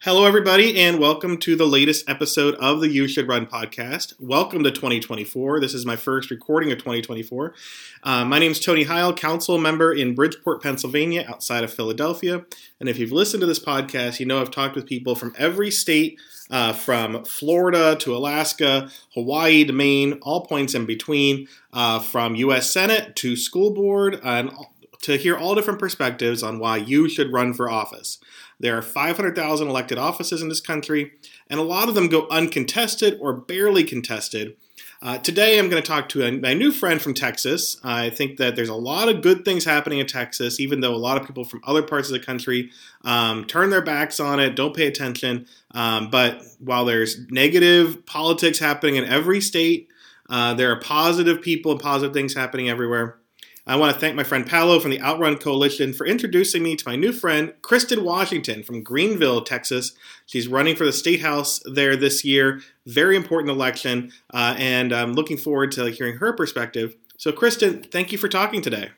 Hello, everybody, and welcome to the latest episode of the You Should Run podcast. Welcome to 2024. This is my first recording of 2024. Uh, my name is Tony Heil, council member in Bridgeport, Pennsylvania, outside of Philadelphia. And if you've listened to this podcast, you know I've talked with people from every state, uh, from Florida to Alaska, Hawaii to Maine, all points in between, uh, from U.S. Senate to school board, and to hear all different perspectives on why you should run for office. There are 500,000 elected offices in this country, and a lot of them go uncontested or barely contested. Uh, today, I'm going to talk to a, my new friend from Texas. I think that there's a lot of good things happening in Texas, even though a lot of people from other parts of the country um, turn their backs on it, don't pay attention. Um, but while there's negative politics happening in every state, uh, there are positive people and positive things happening everywhere. I want to thank my friend Paolo from the Outrun Coalition for introducing me to my new friend, Kristen Washington from Greenville, Texas. She's running for the state house there this year. Very important election, uh, and I'm looking forward to hearing her perspective. So, Kristen, thank you for talking today.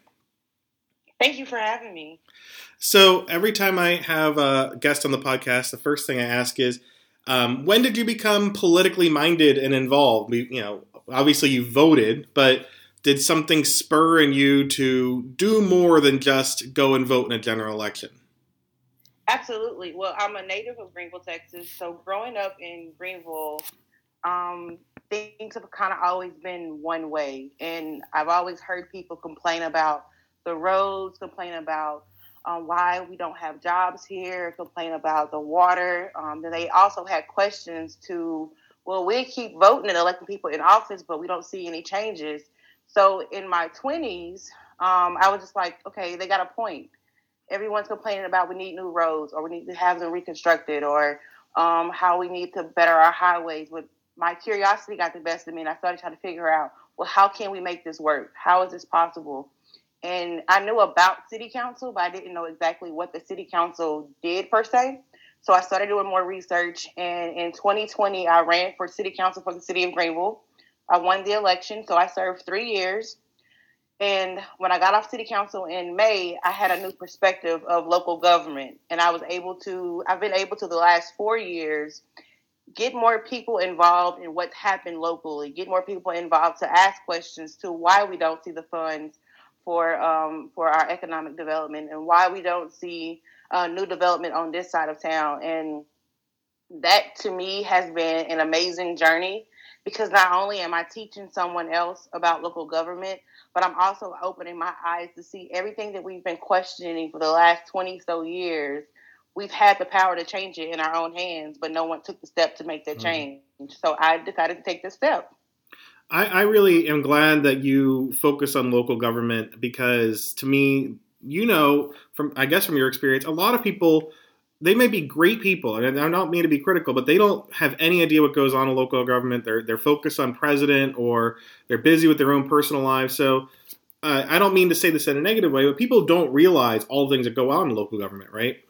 Thank you for having me. So, every time I have a guest on the podcast, the first thing I ask is, um, when did you become politically minded and involved? You know, obviously you voted, but did something spur in you to do more than just go and vote in a general election? Absolutely. Well, I'm a native of Greenville, Texas. So growing up in Greenville, um, things have kind of always been one way. And I've always heard people complain about the roads, complain about um, why we don't have jobs here, complain about the water. Um, they also had questions to, well, we keep voting and electing people in office, but we don't see any changes. So in my 20s, um, I was just like, okay, they got a point. Everyone's complaining about we need new roads or we need to have them reconstructed or um, how we need to better our highways. But my curiosity got the best of me and I started trying to figure out, well, how can we make this work? How is this possible? And I knew about city council, but I didn't know exactly what the city council did per se. So I started doing more research. And in 2020, I ran for city council for the city of Greenville. I won the election, so I served three years. And when I got off city council in May, I had a new perspective of local government. And I was able to, I've been able to the last four years get more people involved in what's happened locally, get more people involved to ask questions to why we don't see the funds for um, for our economic development and why we don't see uh, new development on this side of town. And that to me has been an amazing journey because not only am I teaching someone else about local government, but I'm also opening my eyes to see everything that we've been questioning for the last 20 so years. We've had the power to change it in our own hands, but no one took the step to make that mm-hmm. change. So I decided to take this step. I, I really am glad that you focus on local government because to me, you know, from I guess from your experience, a lot of people they may be great people, and I don't mean to be critical, but they don't have any idea what goes on in local government. They're they're focused on president, or they're busy with their own personal lives. So uh, I don't mean to say this in a negative way, but people don't realize all the things that go on in local government, right?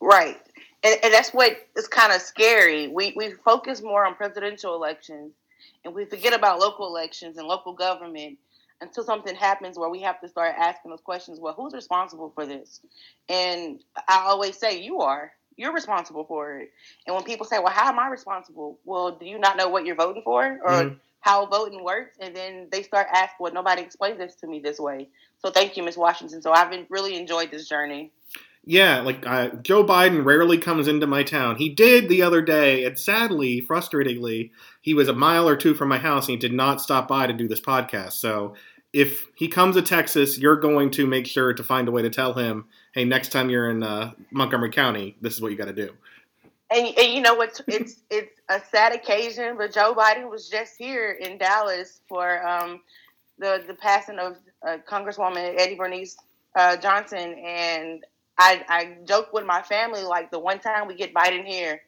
Right, and, and that's what is kind of scary. We we focus more on presidential elections, and we forget about local elections and local government until something happens where we have to start asking those questions well who's responsible for this? And i always say you are. You're responsible for it. And when people say well how am i responsible? Well do you not know what you're voting for or mm-hmm. how voting works? And then they start asking well nobody explained this to me this way. So thank you ms washington. So i've been really enjoyed this journey yeah, like uh, Joe Biden rarely comes into my town. He did the other day, and sadly, frustratingly, he was a mile or two from my house and he did not stop by to do this podcast. So if he comes to Texas, you're going to make sure to find a way to tell him, hey, next time you're in uh, Montgomery County, this is what you got to do. And, and, you know what? It's it's a sad occasion, but Joe Biden was just here in Dallas for um, the the passing of uh, Congresswoman Eddie Bernice uh, Johnson, and I, I joke with my family like the one time we get Biden here,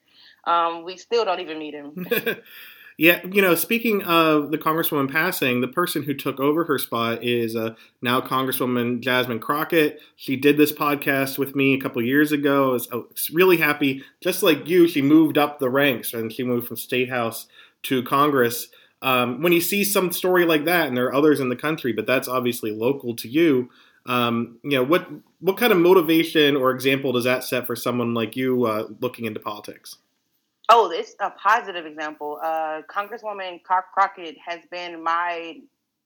um, we still don't even meet him. yeah, you know, speaking of the Congresswoman passing, the person who took over her spot is uh, now Congresswoman Jasmine Crockett. She did this podcast with me a couple years ago. I was, I was really happy. Just like you, she moved up the ranks and she moved from State House to Congress. Um, when you see some story like that, and there are others in the country, but that's obviously local to you, um, you know what what kind of motivation or example does that set for someone like you uh, looking into politics? Oh, it's a positive example. Uh, Congresswoman Crockett has been my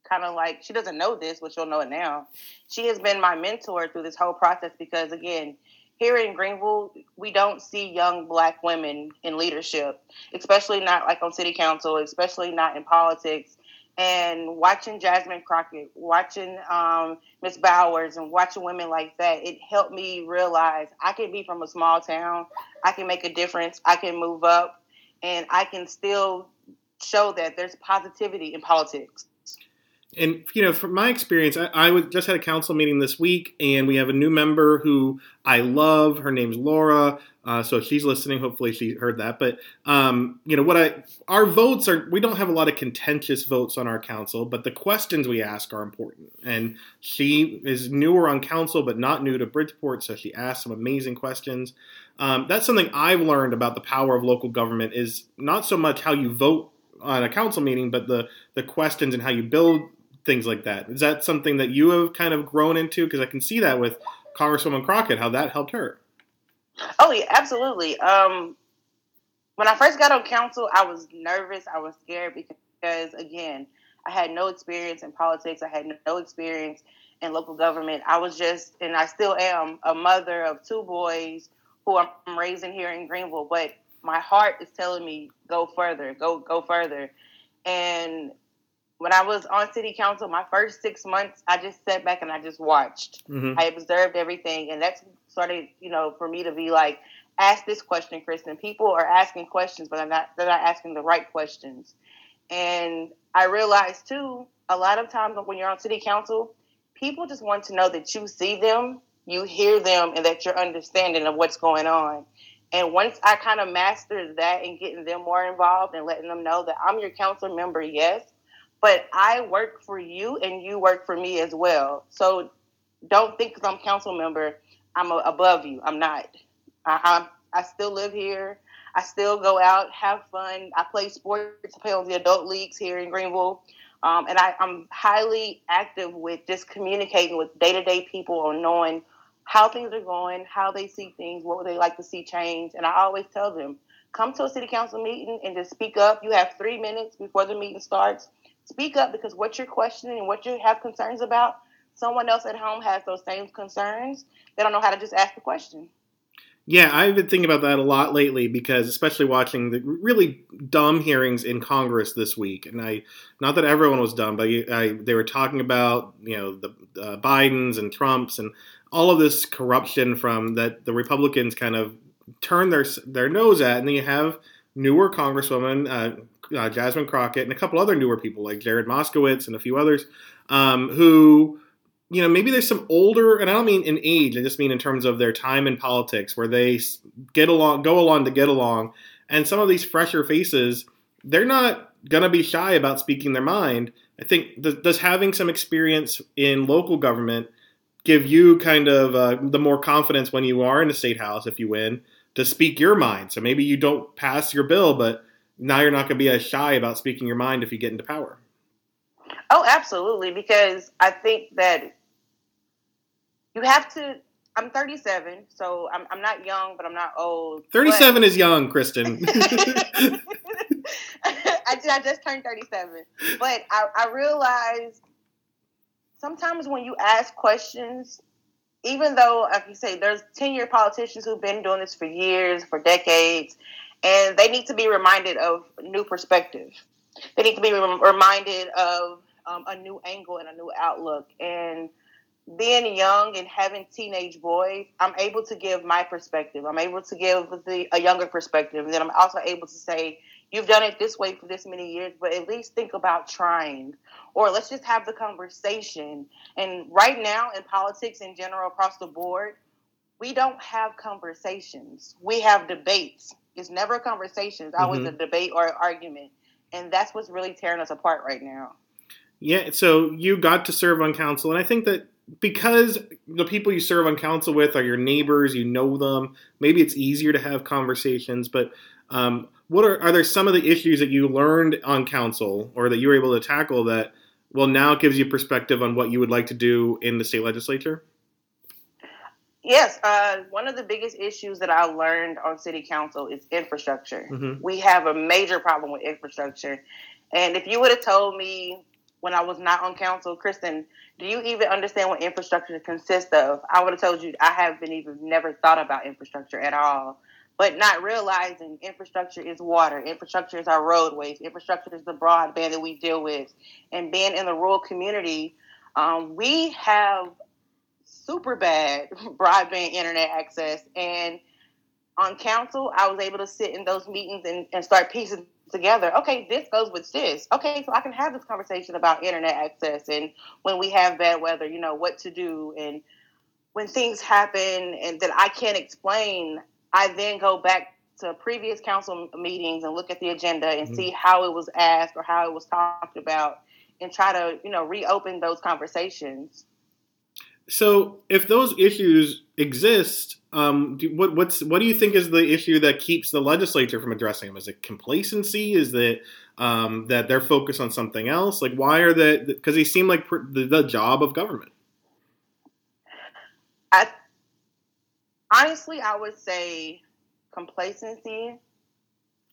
kind of like she doesn't know this, but she'll know it now. She has been my mentor through this whole process because again, here in Greenville, we don't see young black women in leadership, especially not like on city council, especially not in politics. And watching Jasmine Crockett, watching um, Miss Bowers, and watching women like that, it helped me realize I can be from a small town, I can make a difference, I can move up, and I can still show that there's positivity in politics. And you know, from my experience, I, I was, just had a council meeting this week, and we have a new member who I love. Her name's Laura, uh, so she's listening. Hopefully, she heard that. But um, you know, what I our votes are. We don't have a lot of contentious votes on our council, but the questions we ask are important. And she is newer on council, but not new to Bridgeport, so she asked some amazing questions. Um, that's something I've learned about the power of local government is not so much how you vote on a council meeting, but the the questions and how you build things like that. Is that something that you have kind of grown into? Because I can see that with Congresswoman Crockett, how that helped her. Oh yeah, absolutely. Um, when I first got on council, I was nervous. I was scared because, again, I had no experience in politics. I had no experience in local government. I was just, and I still am, a mother of two boys who I'm raising here in Greenville. But my heart is telling me go further, go go further. And when I was on city council, my first six months, I just sat back and I just watched. Mm-hmm. I observed everything, and that's started, you know, for me to be like, ask this question, Kristen. People are asking questions, but they're not they're not asking the right questions. And I realized too, a lot of times when you're on city council, people just want to know that you see them, you hear them, and that you're understanding of what's going on. And once I kind of mastered that and getting them more involved and letting them know that I'm your council member, yes, but I work for you and you work for me as well. So don't think because I'm council member, I'm above you. I'm not. I, I'm, I still live here. I still go out, have fun. I play sports, I play on the adult leagues here in Greenville. Um, and I, I'm highly active with just communicating with day to day people on knowing how things are going, how they see things, what would they like to see change. And I always tell them, come to a city council meeting and just speak up. You have three minutes before the meeting starts speak up because what you're questioning and what you have concerns about, someone else at home has those same concerns. They don't know how to just ask the question. Yeah, I've been thinking about that a lot lately because, especially watching the really dumb hearings in Congress this week, and I, not that everyone was dumb, but I, they were talking about you know the uh, Bidens and Trumps and all of this corruption from that the Republicans kind of turn their their nose at, and then you have newer Congresswoman uh, uh, Jasmine Crockett, and a couple other newer people like Jared Moskowitz and a few others um, who, you know, maybe there's some older, and I don't mean in age, I just mean in terms of their time in politics where they get along, go along to get along. And some of these fresher faces, they're not to be shy about speaking their mind. I think does, does having some experience in local government give you kind of uh, the more confidence when you are in the state house if you win to speak your mind. So maybe you don't pass your bill, but now you're not going to be as shy about speaking your mind if you get into power. Oh, absolutely. Because I think that you have to. I'm 37, so I'm, I'm not young, but I'm not old. 37 but... is young, Kristen. I, I just turned 37. But I, I realized sometimes when you ask questions, even though, like you say, there's 10 year politicians who've been doing this for years, for decades, and they need to be reminded of new perspective. They need to be reminded of um, a new angle and a new outlook. And being young and having teenage boys, I'm able to give my perspective. I'm able to give the, a younger perspective. And then I'm also able to say, you've done it this way for this many years, but at least think about trying. Or let's just have the conversation. And right now in politics in general across the board, we don't have conversations. We have debates. It's never a conversation. It's always mm-hmm. a debate or an argument. And that's what's really tearing us apart right now. Yeah, so you got to serve on council, and I think that because the people you serve on council with are your neighbors, you know them, maybe it's easier to have conversations. But um, what are are there some of the issues that you learned on council or that you were able to tackle that well now gives you perspective on what you would like to do in the state legislature? Yes, uh, one of the biggest issues that I learned on city council is infrastructure. Mhm. We have a major problem with infrastructure. And if you would have told me when I was not on council, Kristen, do you even understand what infrastructure consists of? I would have told you I haven't even never thought about infrastructure at all. But not realizing infrastructure is water, infrastructure is our roadways, infrastructure is the broadband that we deal with. And being in the rural community, um, we have super bad broadband internet access. And on council, I was able to sit in those meetings and, and start piecing together. Okay, this goes with this. Okay, so I can have this conversation about internet access and when we have bad weather, you know, what to do. And when things happen and that I can't explain, I then go back to previous council meetings and look at the agenda and Mhm. see how it was asked or how it was talked about and try to, you know, reopen those conversations. So, if those issues exist, um, do, what what's what do you think is the issue that keeps the legislature from addressing them? Is it complacency? Is it um, that they're focused on something else? Like, why are they? Because they seem like the, the job of government. Honestly, I would say complacency,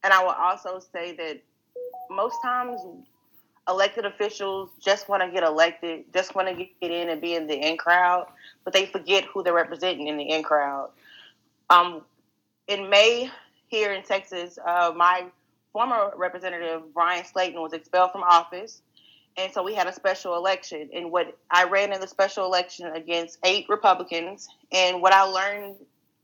and I would also say that most times elected officials just want to get elected, just want to get in and be in the in crowd, but they forget who they're representing in the in crowd. Um, in May here in Texas, uh, my former representative Bryan Slaton was expelled from office. And so we had a special election. And what I ran in the special election against eight Republicans. And what I learned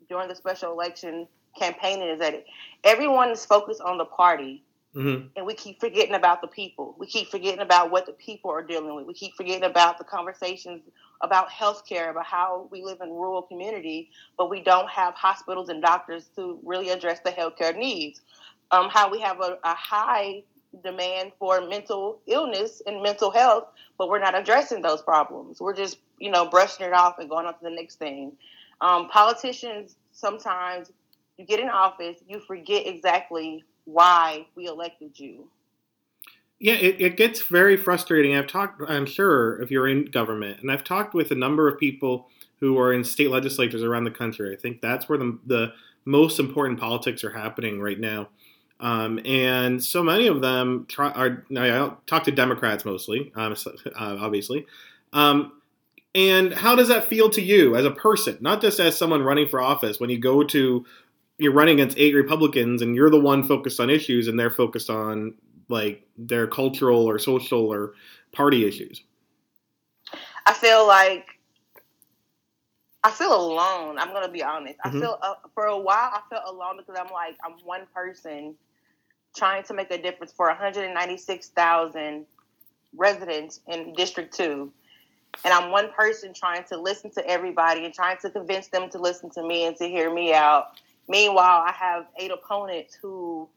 during the special election campaigning is that everyone is focused on the party Mm-hmm. and we keep forgetting about the people. We keep forgetting about what the people are dealing with. We keep forgetting about the conversations about healthcare, about how we live in rural community, but we don't have hospitals and doctors to really address the healthcare needs. Um, how we have a, a high demand for mental illness and mental health, but we're not addressing those problems. We're just, you know, brushing it off and going on to the next thing. Um, politicians sometimes you get in office, you forget exactly why we elected you. Yeah, it, it gets very frustrating. I've talked, I'm sure, if you're in government, and I've talked with a number of people who are in state legislatures around the country. I think that's where the, the most important politics are happening right now. Um, and so many of them try, are, I talk to Democrats mostly, um, uh, obviously. Um, and how does that feel to you as a person, not just as someone running for office, when you go to you're running against eight Republicans and you're the one focused on issues and they're focused on like their cultural or social or party issues. I feel like I feel alone. I'm gonna be honest. Mhm. I feel uh, for a while I felt alone because I'm like I'm one person trying to make a difference for 196,000 residents in District Two, and I'm one person trying to listen to everybody and trying to convince them to listen to me and to hear me out. Meanwhile, I have eight opponents who,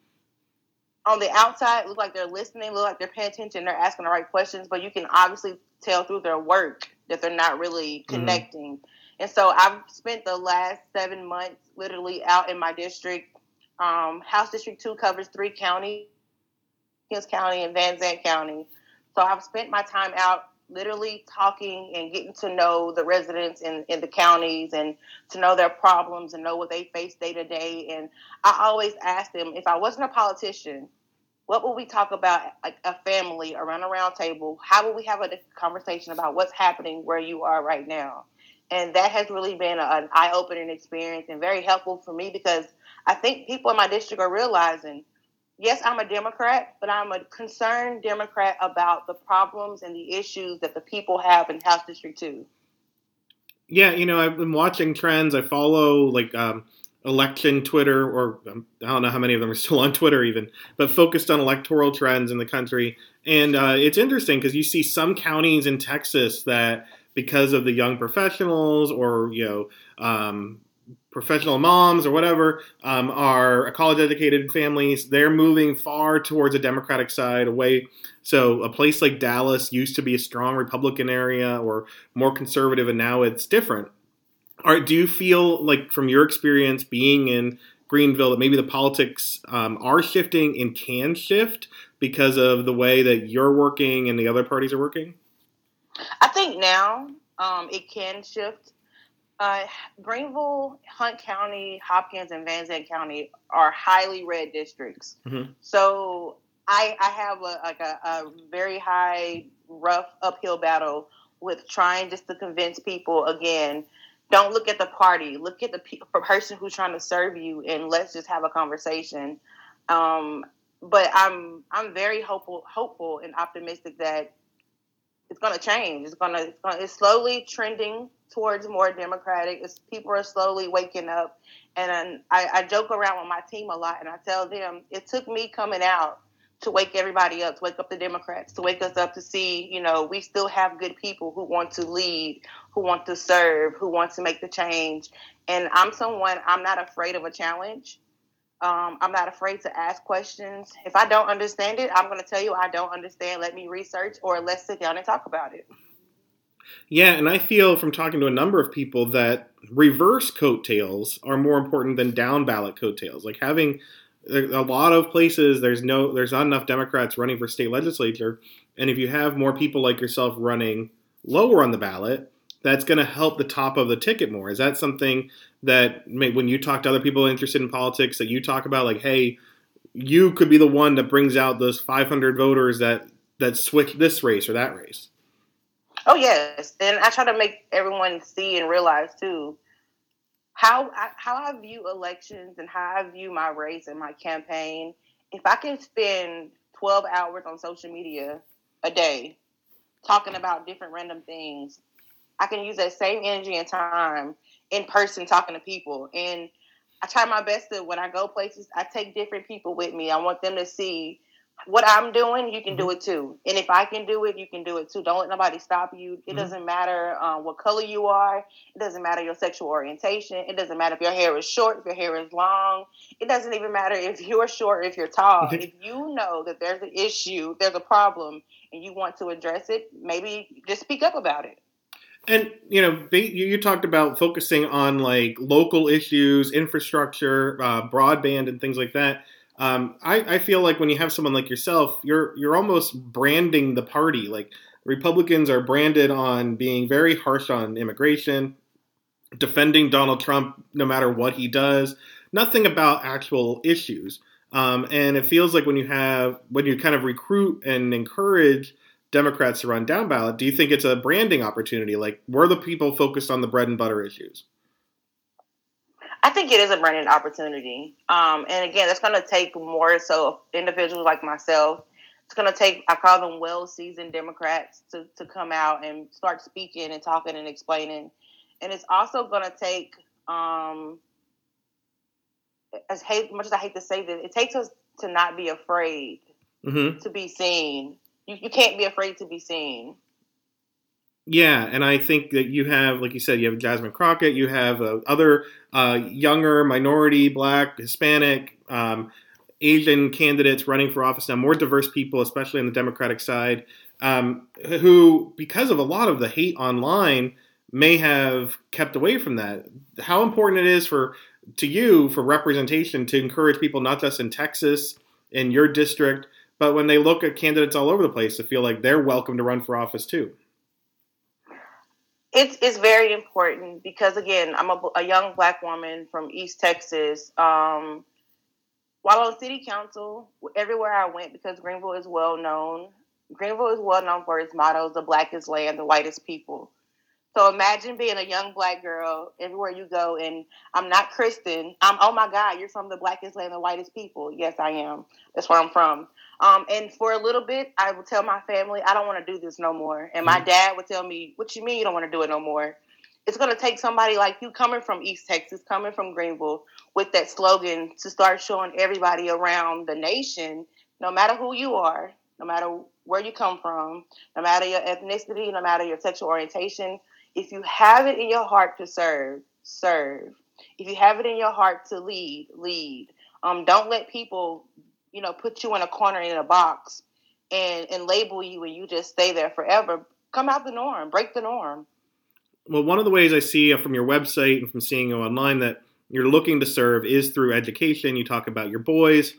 on the outside, look like they're listening, look like they're paying attention, they're asking the right questions, but you can obviously tell through their work that they're not really connecting. And so I've spent the last seven months literally out in my district. Um, House District 2 covers three counties, Hills County and Van Zandt County. So I've spent my time out literally talking and getting to know the residents in, in the counties and to know their problems and know what they face day to day. And I always ask them if I wasn't a politician, what would we talk about like a family around a round table? How would we have a conversation about what's happening where you are right now? And that has really been an eye opening experience and very helpful for me because I think people in my district are realizing yes, I'm a Democrat, but I'm a concerned Democrat about the problems and the issues that the people have in House District 2. Yeah, you know, I've been watching trends. I follow like um, election Twitter, or um, I don't know how many of them are still on Twitter even, but focused on electoral trends in the country. And uh, it's interesting because you see some counties in Texas that, because of the young professionals or, you know, um, professional moms or whatever um, are college educated families they're moving far towards a democratic side away. So a place like dallas used to be a strong republican area or more conservative and now it's different. Are, do you feel like from your experience being in greenville that maybe the politics um, are shifting and can shift because of the way that you're working and the other parties are working? I think now um, it can shift Uh, Greenville, Hunt County, Hopkins, and Van Zandt County are highly red districts. Mm-hmm. So I, I have a, like a, a very high, rough uphill battle with trying just to convince people again don't look at the party look at the pe- person who's trying to serve you and let's just have a conversation um, but i'm i'm very hopeful hopeful and optimistic that it's going to change it's going to it's slowly trending towards more democratic it's, people are slowly waking up and I, I joke around with my team a lot and i tell them it took me coming out to wake everybody up, to wake up the Democrats, to wake us up to see, you know, we still have good people who want to lead, who want to serve, who want to make the change. And I'm someone, I'm not afraid of a challenge. Um, I'm not afraid to ask questions. If I don't understand it, I'm going to tell you I don't understand. Let me research or let's sit down and talk about it. Yeah, and I feel from talking to a number of people that reverse coattails are more important than down ballot coattails. Like having a lot of places there's no there's not enough Democrats running for state legislature, and if you have more people like yourself running lower on the ballot, that's going to help the top of the ticket more. Is that something that when you talk to other people interested in politics that you talk about, like, hey, you could be the one that brings out those 500 voters that that switch this race or that race? Oh yes, and I try to make everyone see and realize too how I, how I view elections and how I view my race and my campaign. If I can spend 12 hours on social media a day talking about different random things, I can use that same energy and time in person talking to people. And I try my best to when I go places, I take different people with me. I want them to see what I'm doing, you can do mm-hmm. it too. And if I can do it, you can do it too. Don't let nobody stop you. It mm-hmm. doesn't matter um, what color you are. It doesn't matter your sexual orientation. It doesn't matter if your hair is short, if your hair is long. It doesn't even matter if you're short, if you're tall. if you know that there's an issue, there's a problem, and you want to address it, maybe just speak up about it. And you know, you talked about focusing on like local issues, infrastructure, uh, broadband, and things like that um, I, I feel like when you have someone like yourself, you're you're almost branding the party. Like Republicans are branded on being very harsh on immigration, defending Donald Trump no matter what he does, nothing about actual issues. Um, and it feels like when you have when you kind of recruit and encourage Democrats to run down ballot, do you think it's a branding opportunity? Like, were the people focused on the bread and butter issues? I think it is a branding opportunity. Um, and again, that's going to take more so individuals like myself. It's going to take, I call them well seasoned Democrats to, to come out and start speaking and talking and explaining. And it's also going to take, um, as hate, much as I hate to say this, it takes us to not be afraid mm-hmm. to be seen. You, you can't be afraid to be seen. Yeah, and I think that you have, like you said, you have Jasmine Crockett, you have uh, other uh, younger minority, black, Hispanic, um, Asian candidates running for office now, more diverse people, especially on the Democratic side, um, who, because of a lot of the hate online, may have kept away from that. How important it is for to you for representation to encourage people not just in Texas in your district, but when they look at candidates all over the place to feel like they're welcome to run for office too it's it's very important because again, I'm a, a young black woman from East Texas. Um, while on city council, everywhere I went, because Greenville is well known, Greenville is well known for its mottos: "The blackest land, the whitest people." So imagine being a young black girl everywhere you go, and I'm not Kristen. I'm oh my God, you're from the blackest land, the whitest people. Yes, I am. That's where I'm from. Um, and for a little bit, I would tell my family, I don't want to do this no more. And my mm-hmm. dad would tell me, What you mean you don't want to do it no more? It's going to take somebody like you coming from East Texas, coming from Greenville, with that slogan to start showing everybody around the nation, no matter who you are, no matter where you come from, no matter your ethnicity, no matter your sexual orientation, if you have it in your heart to serve, serve. If you have it in your heart to lead, lead. Um, don't let people you know, put you in a corner in a box and, and label you and you just stay there forever. Come out the norm, break the norm. Well, one of the ways I see from your website and from seeing you online that you're looking to serve is through education. You talk about your boys.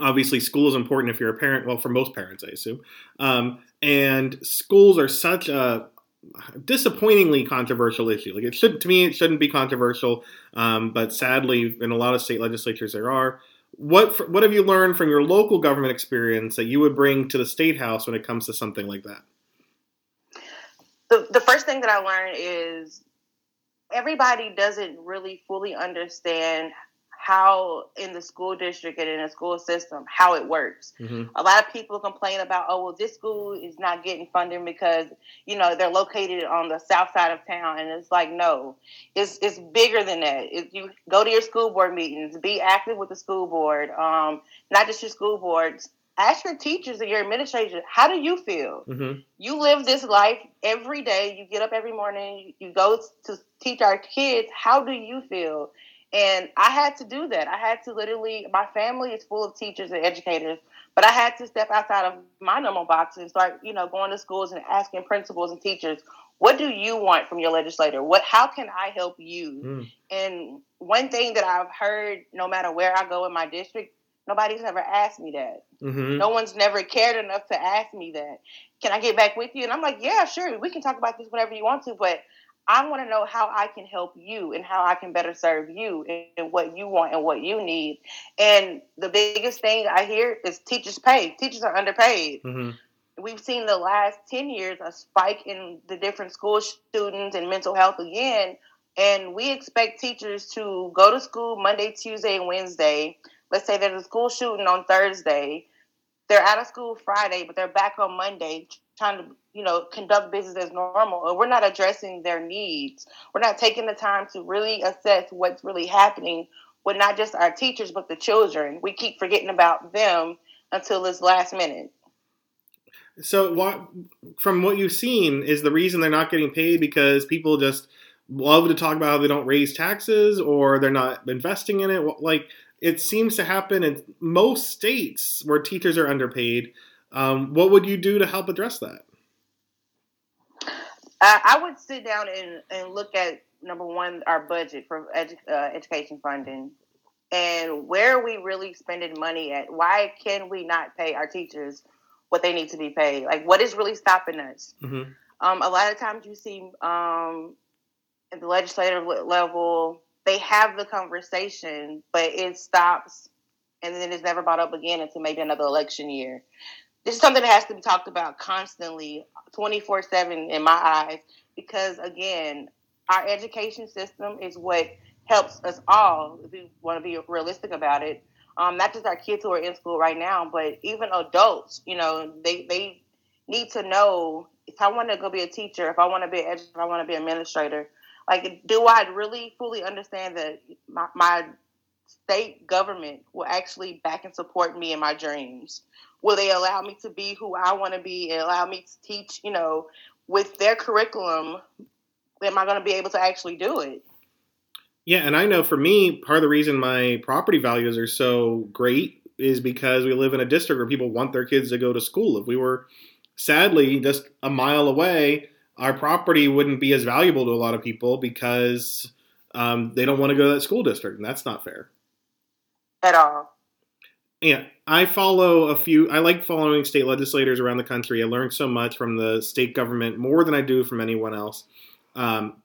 Obviously, school is important if you're a parent. Well, for most parents, I assume. Um, and schools are such a disappointingly controversial issue. Like it should to me, it shouldn't be controversial, um, but sadly, in a lot of state legislatures, there are. What what have you learned from your local government experience that you would bring to the state house when it comes to something like that? The the first thing that I learned is everybody doesn't really fully understand how in the school district and in the school system how it works. Mm-hmm. A lot of people complain about, oh well, this school is not getting funding because you know they're located on the south side of town, and it's like no, it's it's bigger than that. If you go to your school board meetings, be active with the school board, um, not just your school boards. Ask your teachers and your administration, how do you feel? Mm-hmm. You live this life every day. You get up every morning. You go to teach our kids. How do you feel? And I had to do that. I had to literally, my family is full of teachers and educators, but I had to step outside of my normal box and start, you know, going to schools and asking principals and teachers, what do you want from your legislator? What, how can I help you? Mm. And one thing that I've heard, no matter where I go in my district, nobody's ever asked me that. Mm-hmm. No one's never cared enough to ask me that. Can I get back with you? And I'm like, yeah, sure. We can talk about this whenever you want to, but I want to know how I can help you and how I can better serve you and, and, what you want and what you need. And the biggest thing I hear is teachers pay. Teachers are underpaid. Mm-hmm. We've seen the last 10 years a spike in the different school students and mental health again. And we expect teachers to go to school Monday, Tuesday, and Wednesday. Let's say there's a school shooting on Thursday. They're out of school Friday, but they're back on Monday trying to you know conduct business as normal or we're not addressing their needs. We're not taking the time to really assess what's really happening with not just our teachers but the children. We keep forgetting about them until this last minute. So what from what you've seen is the reason they're not getting paid because people just love to talk about how they don't raise taxes or they're not investing in it? Like it seems to happen in most states where teachers are underpaid um, what would you do to help address that? Uh, I would sit down and, and look at number one our budget for edu- uh, education funding. And where are we really spending money at? Why can we not pay our teachers what they need to be paid? Like what is really stopping us? Mm-hmm. um, a lot of times you see um, at the legislative level they have the conversation but it stops and then it's never brought up again until maybe another election year this is something that has to be talked about constantly 24 7 in my eyes because again our education system is what helps us all if we want to be realistic about it. Um, not just our kids who are in school right now but even adults you know they, they need to know if i want to go be a teacher if i want to be an educator if i want to be an administrator like do i really fully understand that my, my state government will actually back and support me in my dreams will they allow me to be who I want to be and allow me to teach, you know, with their curriculum, am I going to be able to actually do it? Yeah, and I know for me, part of the reason my property values are so great is because we live in a district where people want their kids to go to school. If we were sadly just a mile away, our property wouldn't be as valuable to a lot of people because um, they don't want to go to that school district, and that's not fair. At all. Yeah, I follow a few. I like following state legislators around the country. I learned so much from the state government more than I do from anyone else. Um,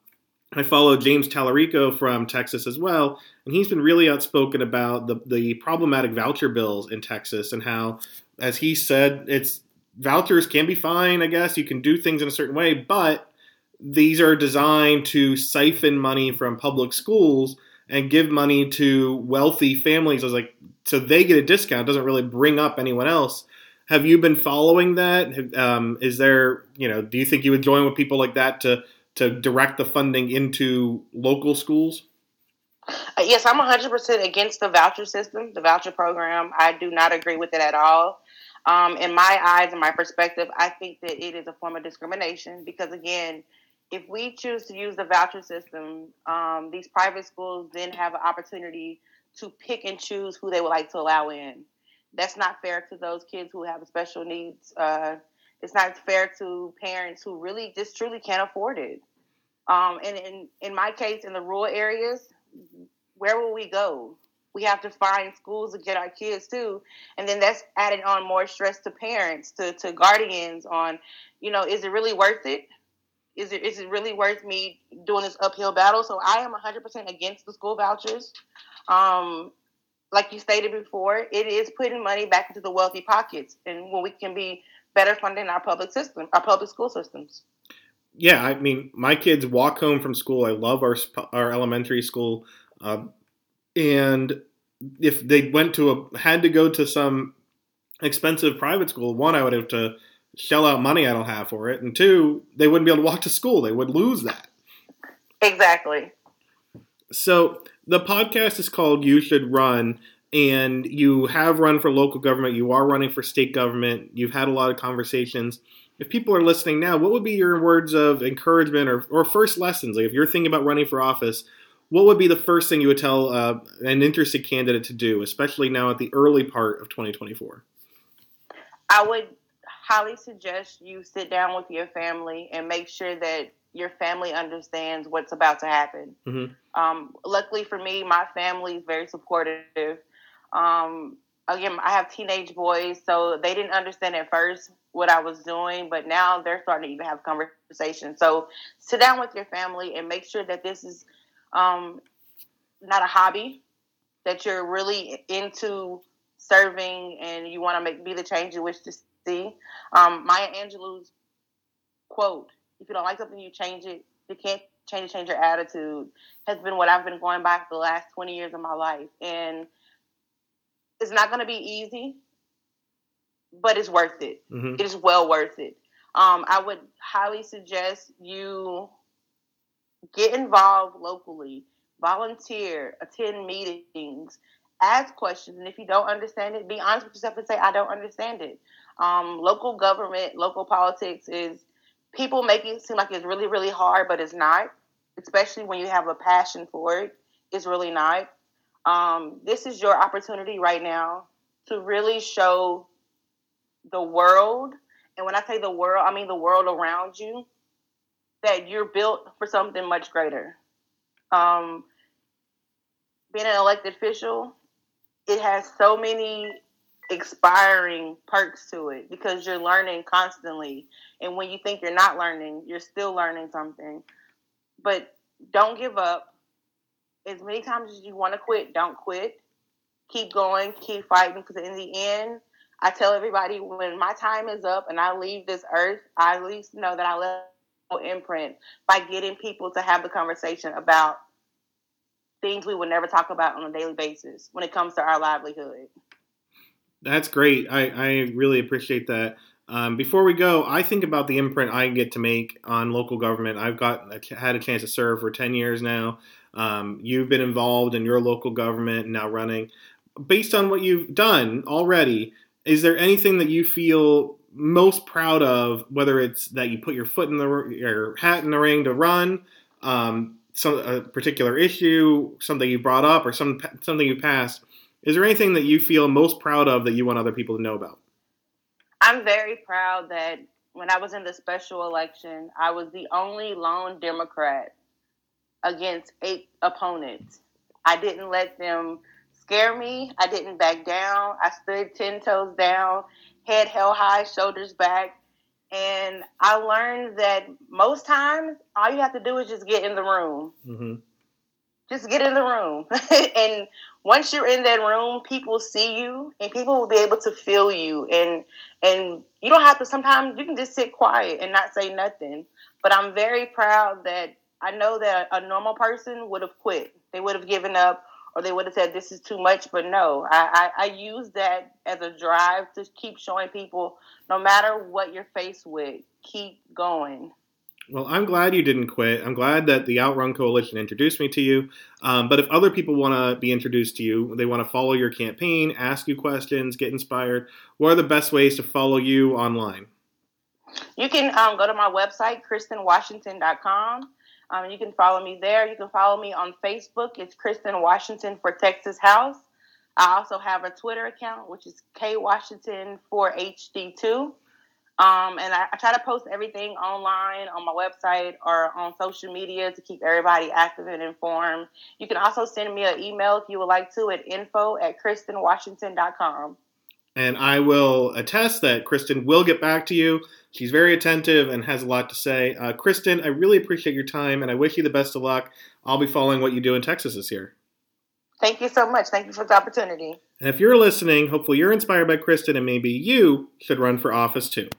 I follow James Talarico from Texas as well, and he's been really outspoken about the the problematic voucher bills in Texas and how, as he said, it's vouchers can be fine. I guess you can do things in a certain way, but these are designed to siphon money from public schools and give money to wealthy families. I was like, so they get a discount. It doesn't really bring up anyone else. Have you been following that? Um, is there, you know, do you think you would join with people like that to to direct the funding into local schools? Uh, yes, I'm 100% against the voucher system, the voucher program. I do not agree with it at all. Um, in my eyes and my perspective, I think that it is a form of discrimination because, again, if we choose to use the voucher system, um, these private schools then have an opportunity to pick and choose who they would like to allow in. That's not fair to those kids who have special needs. Uh, it's not fair to parents who really just truly can't afford it. Um, and in, in my case, in the rural areas, where will we go? We have to find schools to get our kids to, and then that's adding on more stress to parents, to, to guardians on, you know, is it really worth it? Is it is it really worth me doing this uphill battle? So I am 100% against the school vouchers. Um, like you stated before, it is putting money back into the wealthy pockets, and when we can be better funding our public system, our public school systems. Yeah, I mean, my kids walk home from school. I love our our elementary school, uh, and if they went to a had to go to some expensive private school, one I would have to shell out money I don't have for it, and two, they wouldn't be able to walk to school. They would lose that. Exactly. So the podcast is called You Should Run, and you have run for local government. You are running for state government. You've had a lot of conversations. If people are listening now, what would be your words of encouragement or, or first lessons? Like if you're thinking about running for office, what would be the first thing you would tell uh, an interested candidate to do, especially now at the early part of 2024? I would highly suggest you sit down with your family and make sure that your family understands what's about to happen. Mm-hmm. Um, luckily for me, my family is very supportive. Um, again, I have teenage boys, so they didn't understand at first what I was doing, but now they're starting to even have conversations. So sit down with your family and make sure that this is um, not a hobby, that you're really into serving and you want to make be the change you wish to see. Um, Maya Angelou's quote, if you don't like something, you change it. You can't change it, change your attitude, has been what I've been going by for the last 20 years of my life. And it's not going to be easy, but it's worth it. Mm-hmm. it is well worth it. Um, I would highly suggest you get involved locally, volunteer, attend meetings, ask questions, and if you don't understand it, be honest with yourself and say, "I don't understand it." Um, local government, local politics is people make it seem like it's really, really hard, but it's not. Especially when you have a passion for it, it's really not. Um, this is your opportunity right now to really show the world, and when I say the world, I mean the world around you, that you're built for something much greater. Um, being an elected official, it has so many expiring perks to it because you're learning constantly. And when you think you're not learning, you're still learning something. But don't give up. As many times as you want to quit, don't quit. Keep going, keep fighting because in the end, I tell everybody when my time is up and I leave this earth, I at least know that I left an imprint by getting people to have the conversation about things we would never talk about on a daily basis when it comes to our livelihood. That's great. I, I really appreciate that. Um, before we go, I think about the imprint I get to make on local government. I've got had a chance to serve for ten years now. Um, you've been involved in your local government now running. Based on what you've done already, is there anything that you feel most proud of, whether it's that you put your foot in the your hat in the ring to run, um, some a particular issue, something you brought up, or some something you passed. Is there anything that you feel most proud of that you want other people to know about? I'm very proud that when I was in the special election, I was the only lone Democrat against eight opponents. I didn't let them scare me. I didn't back down. I stood 10 toes down head held high, shoulders back. And I learned that most times all you have to do is just get in the room. Mm-hmm. Just get in the room. and once you're in that room, people see you and people will be able to feel you. And and you don't have to sometimes you can just sit quiet and not say nothing. But I'm very proud that I know that a normal person would have quit. They would have given up or they would have said this is too much. But no, I, I, I use that as a drive to keep showing people no matter what you're faced with, keep going. Well, I'm glad you didn't quit. I'm glad that the Outrun Coalition introduced me to you. Um, but if other people want to be introduced to you, they want to follow your campaign, ask you questions, get inspired, what are the best ways to follow you online? You can um, go to my website, KristenWashington.com. Um, you can follow me there. You can follow me on Facebook. It's Kristen Washington for Texas House. I also have a Twitter account, which is K Washington for HD2. Um, and I, I, try to post everything online on my website or on social media to keep everybody active and informed. You can also send me an email if you would like to at info at kristenwashington.com. And I will attest that Kristen will get back to you. She's very attentive and has a lot to say. Uh, Kristen, I really appreciate your time and I wish you the best of luck. I'll be following what you do in Texas this year. Thank you so much. Thank you for the opportunity. And if you're listening, hopefully you're inspired by Kristen and maybe you should run for office too.